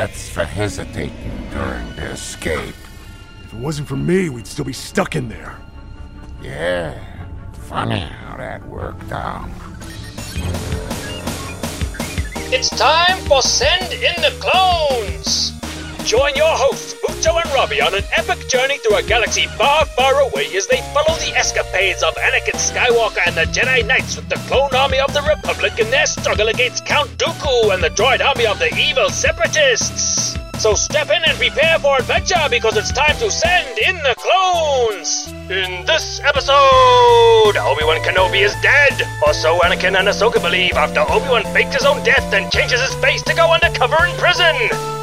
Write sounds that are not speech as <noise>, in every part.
That's for hesitating during the escape. If it wasn't for me, we'd still be stuck in there. Yeah, funny how that worked out. It's time for Send in the Clones! Join your hosts, Bucho and Robbie, on an epic journey through a galaxy far, far away as they follow the escapades of Anakin Skywalker and the Jedi Knights with the clone army of the Republic in their struggle against Count Dooku and the droid army of the evil Separatists. So step in and prepare for adventure because it's time to send in the clones! In this episode, Obi-Wan Kenobi is dead, or so Anakin and Ahsoka believe after Obi-Wan faked his own death and changes his face to go undercover in prison.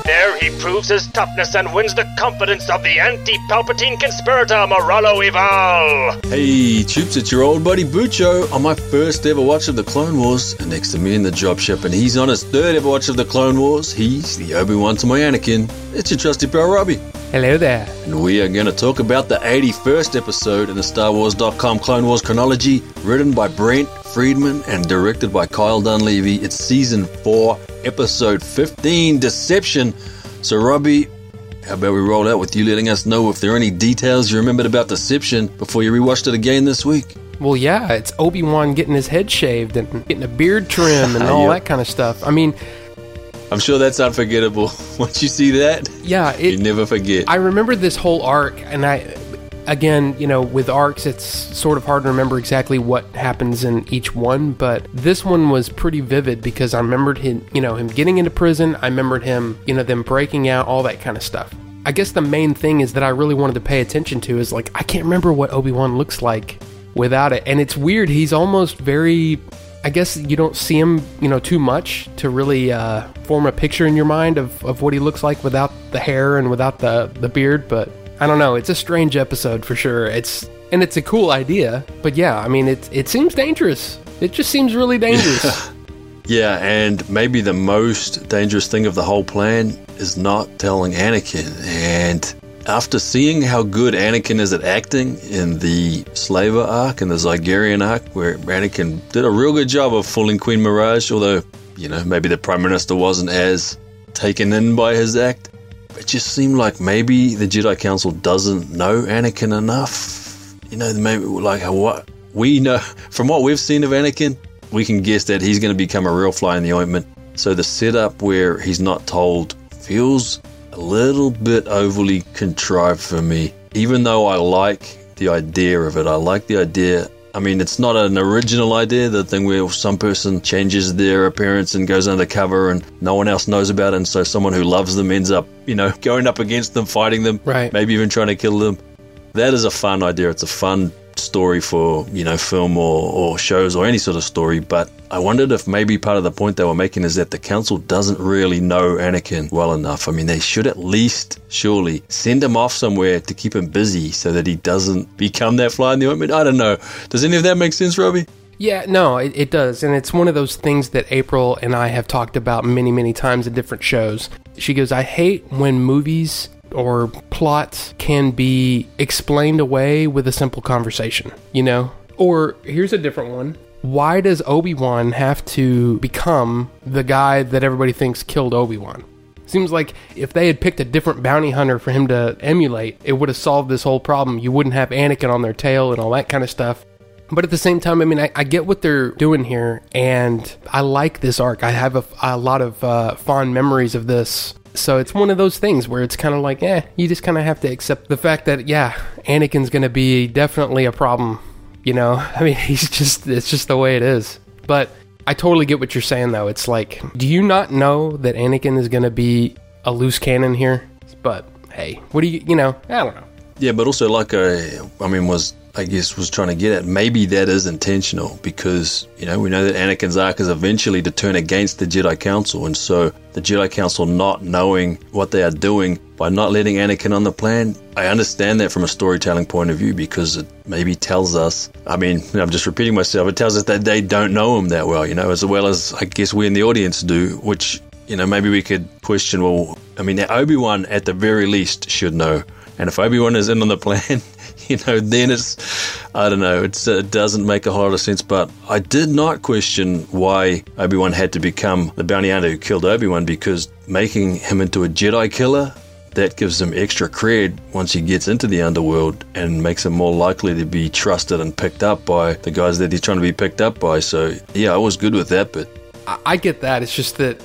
There he proves his toughness and wins the confidence of the anti-Palpatine conspirator Moralo Eval. Hey, Troops, it's your old buddy Bucho on my first ever watch of the Clone Wars, and next to me in the job shop, and he's on his third ever watch of the Clone Wars. He's the Obi-Wan to my Anakin. It's your trusty pal Robbie. Hello there. And we are going to talk about the 81st episode in the Star Wars.com Clone Wars chronology, written by Brent Friedman and directed by Kyle Dunlevy. It's season 4, episode 15, Deception. So, Robbie, how about we roll out with you letting us know if there are any details you remembered about Deception before you rewatched it again this week? Well, yeah, it's Obi Wan getting his head shaved and getting a beard trim and <laughs> all Yep. that kind of stuff. I mean, I'm sure that's unforgettable. <laughs> Once you see that, yeah, you never forget. I remember this whole arc, and I, again, you know, with arcs, it's sort of hard to remember exactly what happens in each one, but this one was pretty vivid because I remembered him, you know, him getting into prison. I remembered him, you know, them breaking out, all that kind of stuff. I guess the main thing is that I really wanted to pay attention to is like, I can't remember what Obi Wan looks like without it. And it's weird. He's almost very. I guess you don't see him, you know, too much to really uh, form a picture in your mind of, of what he looks like without the hair and without the, the beard. But I don't know. It's a strange episode for sure. It's and it's a cool idea. But yeah, I mean, it it seems dangerous. It just seems really dangerous. <laughs> Yeah, and maybe the most dangerous thing of the whole plan is not telling Anakin. And after seeing how good Anakin is at acting in the Slaver arc and the Zygerian arc, where Anakin did a real good job of fooling Queen Miraj, although, you know, maybe the Prime Minister wasn't as taken in by his act, it just seemed like maybe the Jedi Council doesn't know Anakin enough. You know, maybe like what we know <laughs> from what we've seen of Anakin, we can guess that he's going to become a real fly in the ointment. So the setup where he's not told feels a little bit overly contrived for me. Even though I like the idea of it, I like the idea. I mean, it's not an original idea, the thing where some person changes their appearance and goes undercover and no one else knows about it, and so someone who loves them ends up, you know, <laughs> going up against them, fighting them, Right. maybe even trying to kill them. That is a fun idea. It's a fun story for, you know, film or, or shows or any sort of story, but I wondered if maybe part of the point they were making is that the council doesn't really know Anakin well enough. I mean, they should at least, surely, send him off somewhere to keep him busy so that he doesn't become that fly in the ointment. I don't know. Does any of that make sense, Robbie? Yeah, no, it, it does. And it's one of those things that April and I have talked about many, many times in different shows. She goes, I hate when movies or plots can be explained away with a simple conversation, you know? Or here's a different one. Why does Obi Wan have to become the guy that everybody thinks killed Obi Wan? Seems like if they had picked a different bounty hunter for him to emulate, it would have solved this whole problem. You wouldn't have Anakin on their tail and all that kind of stuff. But at the same time, I mean, I, I get what they're doing here, and I like this arc. I have a, a lot of uh, fond memories of this. So it's one of those things where it's kind of like, eh, you just kind of have to accept the fact that, yeah, Anakin's going to be definitely a problem. You know, <laughs> I mean, he's just, it's just the way it is. But I totally get what you're saying, though. It's like, do you not know that Anakin is going to be a loose cannon here? But hey, what do you, you know, I don't know. Yeah, but also like I, I mean, was I guess was trying to get at maybe that is intentional because you know we know that Anakin's arc is eventually to turn against the Jedi Council, and so the Jedi Council not knowing what they are doing by not letting Anakin on the plan. I understand that from a storytelling point of view because it maybe tells us. I mean, I'm just repeating myself. It tells us that they don't know him that well, you know, as well as I guess we in the audience do, which you know maybe we could question. Well, I mean, Obi Wan at the very least should know. And if Obi Wan is in on the <laughs> plan, you know, then it's, I don't know, it's, uh, it doesn't make a whole lot of sense. But I did not question why Obi Wan had to become the bounty hunter who killed Obi Wan because making him into a Jedi killer. That gives him extra cred once he gets into the underworld and makes him more likely to be trusted and picked up by the guys that he's trying to be picked up by. So, yeah, I was good with that, but I get that. It's just that,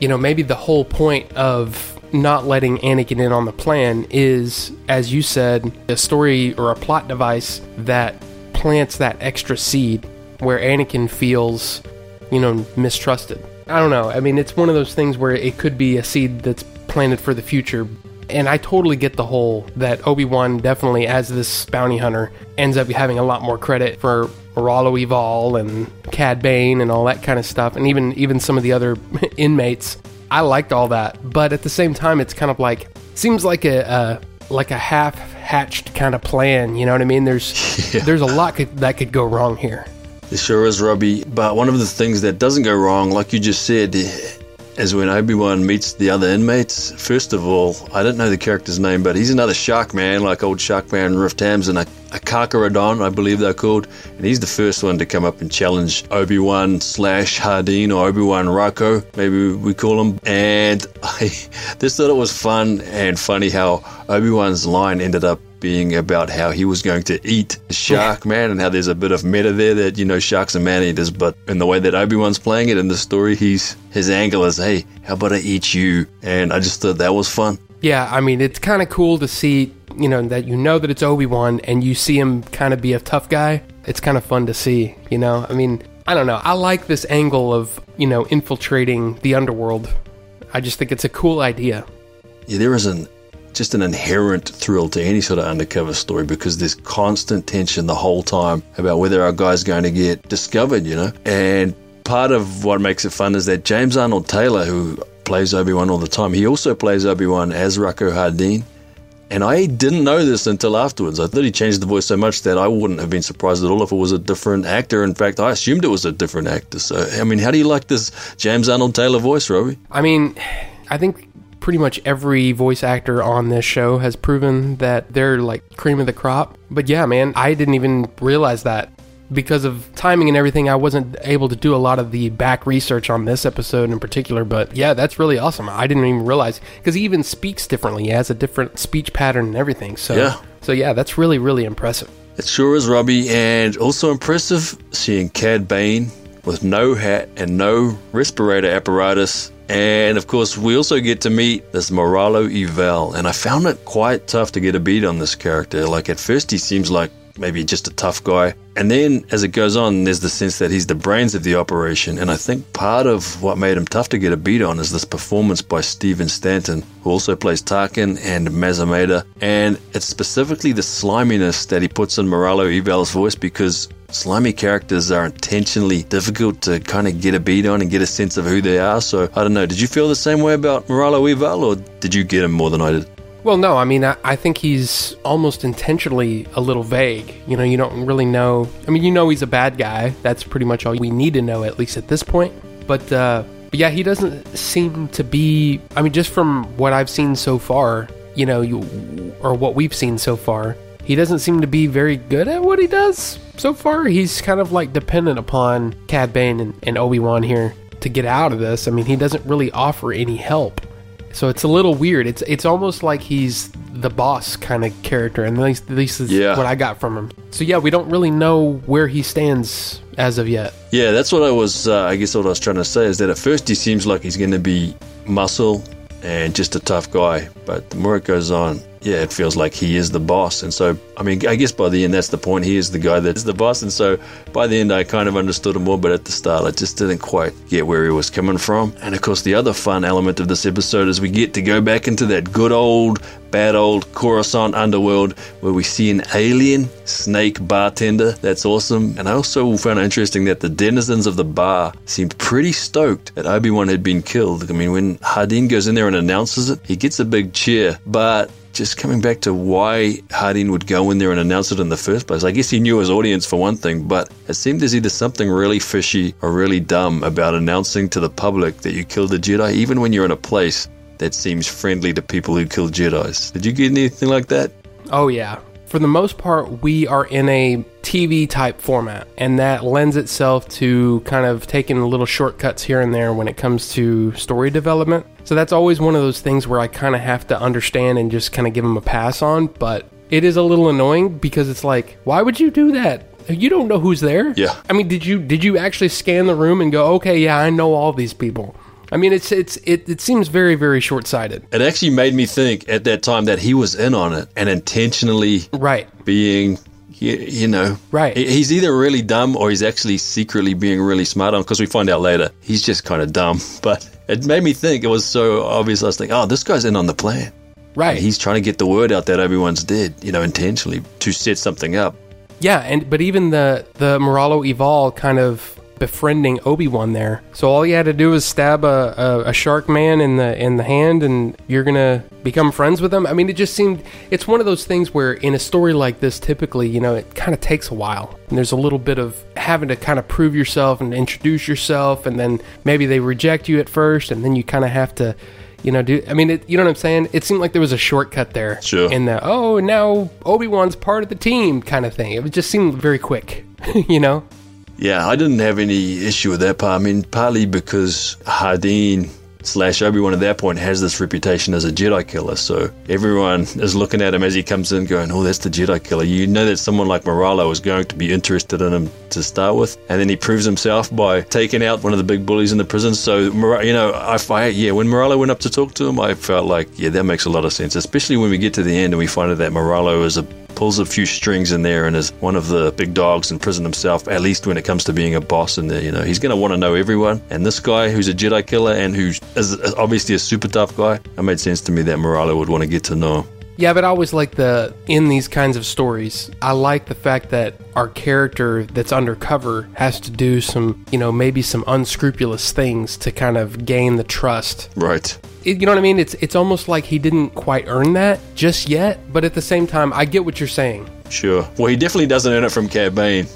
you know, maybe the whole point of not letting Anakin in on the plan is, as you said, a story or a plot device that plants that extra seed where Anakin feels, you know, mistrusted. I don't know. I mean, it's one of those things where it could be a seed that's planted for the future. And I totally get the whole that Obi Wan definitely, as this bounty hunter, ends up having a lot more credit for Moralo Eval and Cad Bane and all that kind of stuff, and even even some of the other <laughs> inmates. I liked all that, but at the same time, it's kind of like seems like a, like a half hatched kind of plan. You know what I mean? There's <laughs> Yeah. there's a lot could, that could go wrong here. It sure is, Robbie. But one of the things that doesn't go wrong, like you just said, is when Obi Wan meets the other inmates. First of all, I don't know the character's name, but he's another shark man, like old shark man Riff Tamson a, a Karkarodon, I believe they're called. And he's the first one to come up and challenge Obi Wan slash Hardeen or Obi Wan Rako, maybe we call him. And <laughs> I just thought it was fun and funny how Obi Wan's line ended up being about how he was going to eat the shark man and how there's a bit of meta there that you know sharks are man eaters but in the way that obi-wan's playing it in the story he's his angle is hey how about i eat you and i just thought that was fun Yeah, I mean, it's kind of cool to see, you know, that you know that it's Obi Wan and you see him kind of be a tough guy. It's kind of fun to see, you know? I mean, I don't know. I like this angle of, you know, infiltrating the underworld. I just think it's a cool idea. yeah there is an just an inherent thrill to any sort of undercover story because there's constant tension the whole time about whether our guy's going to get discovered, you know? And part of what makes it fun is that James Arnold Taylor, who plays Obi Wan all the time, he also plays Obi Wan as Rako Hardeen. And I didn't know this until afterwards. I thought he changed the voice so much that I wouldn't have been surprised at all if it was a different actor. In fact, I assumed it was a different actor. So, I mean, how do you like this James Arnold Taylor voice, Robbie? I mean, I think pretty much every voice actor on this show has proven that they're like cream of the crop. But yeah, man, I didn't even realize that. Because of timing and everything, I wasn't able to do a lot of the back research on this episode in particular. But yeah, that's really awesome. I didn't even realize because he even speaks differently. He has a different speech pattern and everything. So Yeah. so yeah, that's really really impressive. It sure is, Robbie, and also impressive seeing Cad Bane with no hat and no respirator apparatus. And of course, we also get to meet this Moralo Eval, and I found it quite tough to get a beat on this character. Like, at first, he seems like maybe just a tough guy. And then as it goes on, there's the sense that he's the brains of the operation. And I think part of what made him tough to get a beat on is this performance by Stephen Stanton, who also plays Tarkin and Mas Amedda. And it's specifically the sliminess that he puts in Moralo Eval's voice because slimy characters are intentionally difficult to kind of get a beat on and get a sense of who they are. So I don't know. Did you feel the same way about Moralo Evel or did you get him more than I did? Well, no, I mean, I, I think he's almost intentionally a little vague. You know, you don't really know. I mean, you know he's a bad guy. That's pretty much all we need to know, at least at this point. But, uh, but yeah, he doesn't seem to be. I mean, just from what I've seen so far, you know, you, or what we've seen so far, he doesn't seem to be very good at what he does so far. He's kind of like dependent upon Cad Bane and, and Obi Wan here to get out of this. I mean, he doesn't really offer any help. So it's a little weird. It's it's almost like he's the boss kind of character, and at least, at least is Yeah. what I got from him. So yeah, we don't really know where he stands as of yet. Yeah, that's what I was. Uh, I guess what I was trying to say is that at first he seems like he's going to be muscle and just a tough guy, but the more it goes on, yeah, it feels like he is the boss. And so, I mean, I guess by the end, that's the point. He is the guy that's the boss. And so, by the end, I kind of understood him more. But at the start, I just didn't quite get where he was coming from. And of course, the other fun element of this episode is we get to go back into that good old, bad old Coruscant underworld where we see an alien snake bartender. That's awesome. And I also found it interesting that the denizens of the bar seemed pretty stoked that Obi Wan had been killed. I mean, when Hardeen goes in there and announces it, he gets a big cheer. But just coming back to why Hardeen would go in there and announce it in the first place. I guess he knew his audience for one thing, but it seemed as either something really fishy or really dumb about announcing to the public that you killed a Jedi, even when you're in a place that seems friendly to people who kill Jedi's. Did you get anything like that? Oh yeah, for the most part, we are in a TV type format, and that lends itself to kind of taking little shortcuts here and there when it comes to story development. So that's always one of those things where I kind of have to understand and just kind of give them a pass on, but it is a little annoying because it's like, why would you do that? You don't know who's there. Yeah. I mean, did you did you actually scan the room and go, okay, yeah, I know all these people? I mean, it's it's it, it seems very very short sighted. It actually made me think at that time that he was in on it and intentionally Right. being, you, you know, Right. He's either really dumb or he's actually secretly being really smart on. Because we find out later he's just kind of dumb. <laughs> But it made me think. It was so obvious. I was thinking, oh, this guy's in on the plan. Right. He's trying to get the word out that everyone's dead, you know, intentionally to set something up. Yeah, and but even the the Moralo Eval kind of befriending Obi Wan there. So all you had to do was stab a, a, a shark man in the in the hand, and you're gonna become friends with him. I mean, it just seemed it's one of those things where in a story like this, typically, you know, it kind of takes a while, and there's a little bit of having to kind of prove yourself and introduce yourself, and then maybe they reject you at first, and then you kind of have to. You know, do I mean it? You know what I'm saying? It seemed like there was a shortcut there. Sure. In the oh, now Obi Wan's part of the team kind of thing. It just seemed very quick. <laughs> you know? Yeah, I didn't have any issue with that part. I mean, partly because Hardeen slash Wan at that point has this reputation as a Jedi killer, so everyone is looking at him as he comes in, going, "Oh, that's the Jedi killer." You know that someone like Moralo is going to be interested in him to start with, and then he proves himself by taking out one of the big bullies in the prison. So, you know, I, I yeah, when Moralo went up to talk to him, I felt like, yeah, that makes a lot of sense, especially when we get to the end and we find out that Moralo is a pulls a few strings in there and is one of the big dogs in prison himself, at least when it comes to being a boss in there. You know, he's going to want to know everyone. And this guy who's a Jedi killer and who's obviously a super tough guy, it made sense to me that Moralo would want to get to know him. Yeah, but I always like the in these kinds of stories. I like the fact that our character that's undercover has to do some, you know, maybe some unscrupulous things to kind of gain the trust. Right. It, you know what I mean? It's it's almost like he didn't quite earn that just yet, but at the same time, I get what you're saying. Sure. Well, he definitely doesn't earn it from Cad Bane.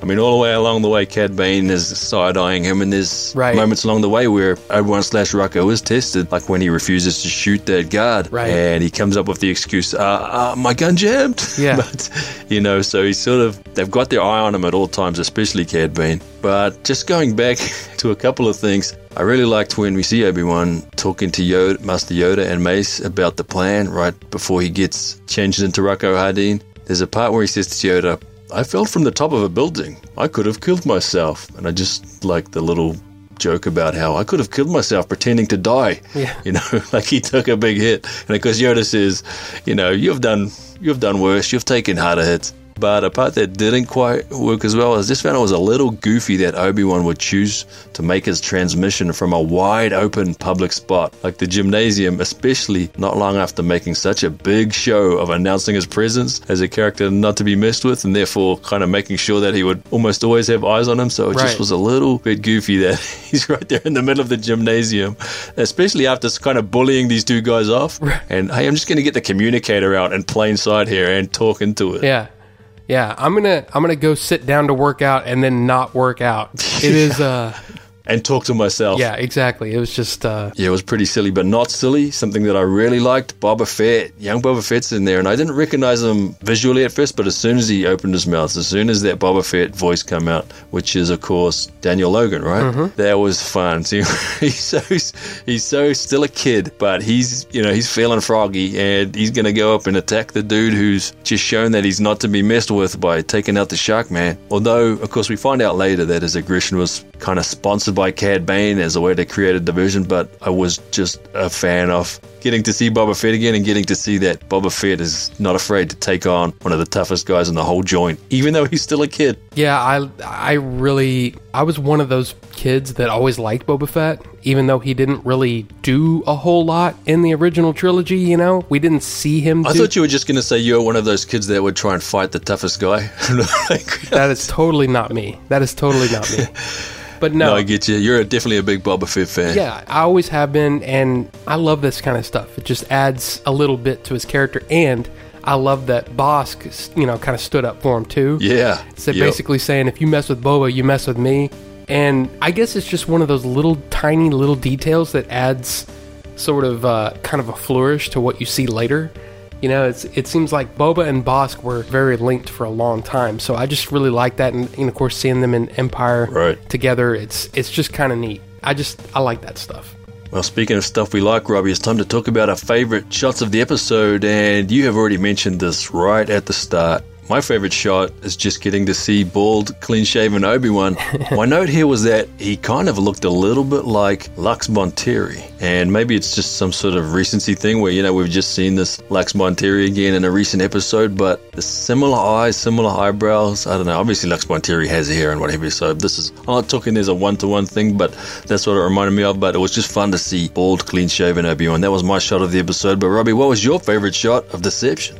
I mean, all the way along the way, Cad Bane is side eyeing him, and there's Right. moments along the way where Obi Wan slash Rako is tested, like when he refuses to shoot that guard, Right. and he comes up with the excuse, uh, uh, "My gun jammed." <laughs> Yeah. but you know, so he's sort of they've got their eye on him at all times, especially Cad Bane. But just going back <laughs> to a couple of things, I really liked when we see Obi Wan talking to Yoda, Master Yoda and Mace about the plan right before he gets changed into Rako Hardeen. There's a part where he says to Yoda, I fell from the top of a building. I could have killed myself. And I just like the little joke about how I could have killed myself pretending to die. Yeah. <laughs> You know, <laughs> like he took a big hit. And of course Yoda says, you know, you've done you've done worse, you've taken harder hits. But a part that didn't quite work as well, is just found it was a little goofy that Obi-Wan would choose to make his transmission from a wide open public spot, like the gymnasium, especially not long after making such a big show of announcing his presence as a character not to be messed with, and therefore kind of making sure that he would almost always have eyes on him. So it Right. just was a little bit goofy that <laughs> he's right there in the middle of the gymnasium, especially after kind of bullying these two guys off. And hey, I'm just going to get the communicator out in plain sight here and talk into it. Yeah. Yeah, I'm to I'm to go sit down to work out and then not work out. It is uh <laughs> And talk to myself. yeah, exactly. It was just uh Yeah, it was pretty silly, but not silly. Something that I really liked. Boba Fett, young Boba Fett's in there, and I didn't recognize him visually at first, but as soon as he opened his mouth, as soon as that Boba Fett voice came out, which is of course Daniel Logan, right? That was fun. <laughs> See, he's so he's so still a kid, but he's you know he's feeling froggy, and he's gonna go up and attack the dude who's just shown that he's not to be messed with by taking out the Shark Man. Although, of course, we find out later that his aggression was kind of sponsored by Cad Bane as a way to create a division, but I was just a fan of getting to see Boba Fett again and getting to see that Boba Fett is not afraid to take on one of the toughest guys in the whole joint, even though he's still a kid. yeah, I I really I was one of those kids that always liked Boba Fett even though he didn't really do a whole lot in the original trilogy, you know? We didn't see him I do thought you were just going to say you're one of those kids that would try and fight the toughest guy. Like, <laughs> that is totally not me. That is totally not me. <laughs> But no, no, I get you. You're definitely a big Boba Fett fan. Yeah, I always have been, and I love this kind of stuff. It just adds a little bit to his character, and I love that Bossk, you know, kind of stood up for him too. Yeah. So Yep. basically saying, if you mess with Boba, you mess with me. And I guess it's just one of those little tiny little details that adds sort of uh, kind of a flourish to what you see later. You know, it's it seems like Boba and Bossk were very linked for a long time. So I just really like that, and, and of course, seeing them in Empire Right. together, it's it's just kind of neat. I just I like that stuff. Well, speaking of stuff we like, Robbie, it's time to talk about our favorite shots of the episode, and you have already mentioned this right at the start. My favorite shot is just getting to see bald, clean shaven Obi Wan. <laughs> My note here was that he kind of looked a little bit like Lux Bonteri, and maybe it's just some sort of recency thing where, you know, we've just seen this Lux Bonteri again in a recent episode, but the similar eyes, similar eyebrows, I don't know. Obviously, Lux Bonteri has hair and whatever, so this is, I'm not talking there's a one to one thing, but that's what it reminded me of. But it was just fun to see bald, clean shaven Obi Wan. That was my shot of the episode. But, Robbie, what was your favorite shot of Deception?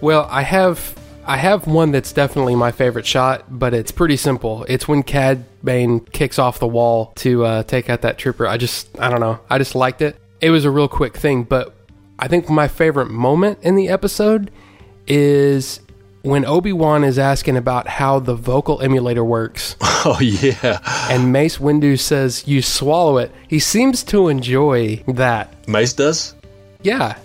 Well, I have I have one that's definitely my favorite shot, but it's pretty simple. It's when Cad Bane kicks off the wall to uh, take out that trooper. I just I don't know. I just liked it. It was a real quick thing, but I think my favorite moment in the episode is when Obi Wan is asking about how the vocal emulator works, <laughs> Oh, yeah. and Mace Windu says you swallow it. He seems to enjoy that. Mace does? Yeah.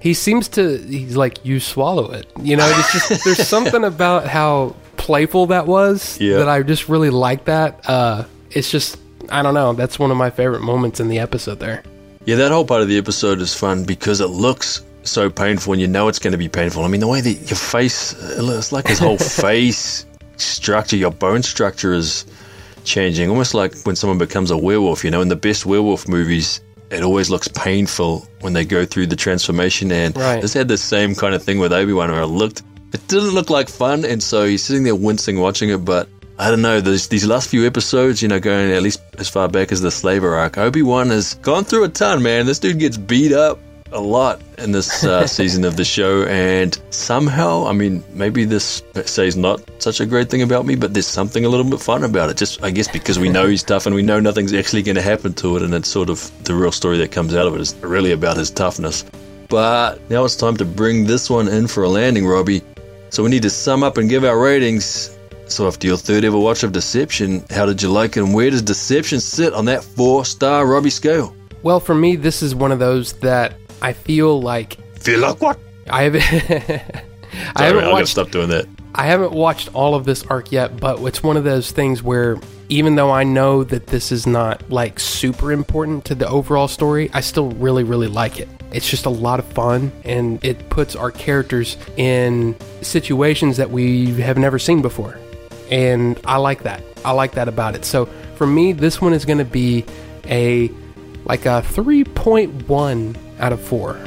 He seems to he's like you swallow it. You know, it's just <laughs> there's something about how playful that was Yeah. that I just really like that. Uh it's just I don't know, that's one of my favorite moments in the episode there. Yeah, that whole part of the episode is fun because it looks so painful and you know it's going to be painful. I mean, the way that your face, it's like his whole <laughs> face structure, your bone structure is changing. Almost like when someone becomes a werewolf, you know, in the best werewolf movies, it always looks painful when they go through the transformation. And Right. this had the same kind of thing with Obi Wan where it looked, it didn't look like fun. And so he's sitting there wincing watching it, but. I don't know. These these last few episodes, you know, going at least as far back as the Slaver arc, Obi Wan has gone through a ton, man. This dude gets beat up a lot in this uh, <laughs> season of the show, and somehow, I mean, maybe this says not such a great thing about me, but there's something a little bit fun about it. Just, I guess, because we know he's tough and we know nothing's actually going to happen to it, and it's sort of the real story that comes out of it is really about his toughness. But now it's time to bring this one in for a landing, Robbie. So we need to sum up and give our ratings. So after your third ever watch of Deception, how did you like it, and where does Deception sit on that four-star Robbie scale? Well, for me this is one of those that I feel like Feel like what? I <laughs> haven't I haven't gonna watched stop doing that. I haven't watched all of this arc yet, but it's one of those things where even though I know that this is not like super important to the overall story, I still really, really like it. It's just a lot of fun and it puts our characters in situations that we have never seen before. And I like that. I like that about it. So for me, this one is going to be a like a 3.1 out of 4.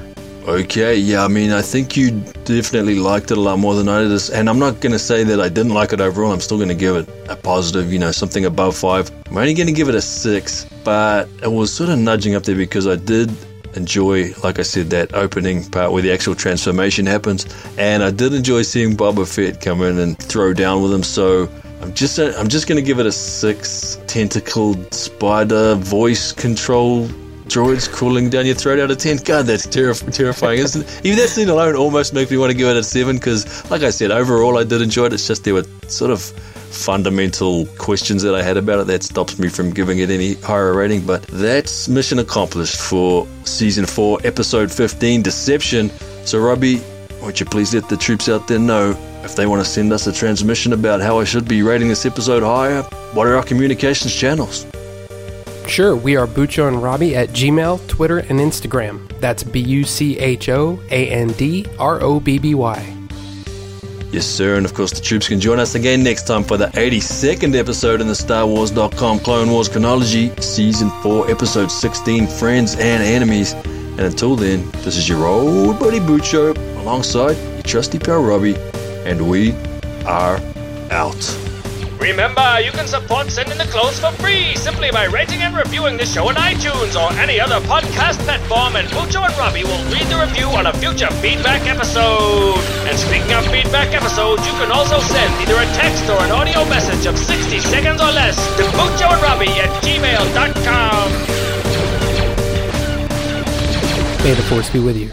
Okay, yeah, I mean, I think you definitely liked it a lot more than I did. And I'm not going to say that I didn't like it overall. I'm still going to give it a positive, you know, something above five. I'm only going to give it a six, but it was sort of nudging up there because I did enjoy, like I said, that opening part where the actual transformation happens. And I did enjoy seeing Boba Fett come in and throw down with him. So I'm just, uh, I'm just to give it a six. Tentacled spider voice control droids crawling down your throat out of 10. God, that's terrif- terrifying. Isn't it? Even that scene alone almost makes me want to give it a 7 because, like I said, overall I did enjoy it. It's just there were sort of fundamental questions that I had about it that stops me from giving it any higher rating. But that's mission accomplished for season 4, episode 15 Deception. So, Robbie, won't you please let the troops out there know if they want to send us a transmission about how I should be rating this episode higher? What are our communications channels? Sure, we are Bucho and Robbie at Gmail, Twitter, and Instagram. That's B U C H O A N D R O B B Y. Yes, sir. And of course, the troops can join us again next time for the 82nd episode in the Star Wars.com Clone Wars chronology, Season 4, Episode 16 Friends and Enemies. And until then, this is your old buddy Bucho alongside your trusty pal Robbie, and we are out. Remember, you can support Send in the Clones for free simply by rating and reviewing the show on iTunes or any other podcast platform, and Bucho and Robbie will read the review on a future feedback episode. And speaking of feedback episodes, you can also send either a text or an audio message of 60 seconds or less to Bucho and Robbie at gmail.com. May the force be with you.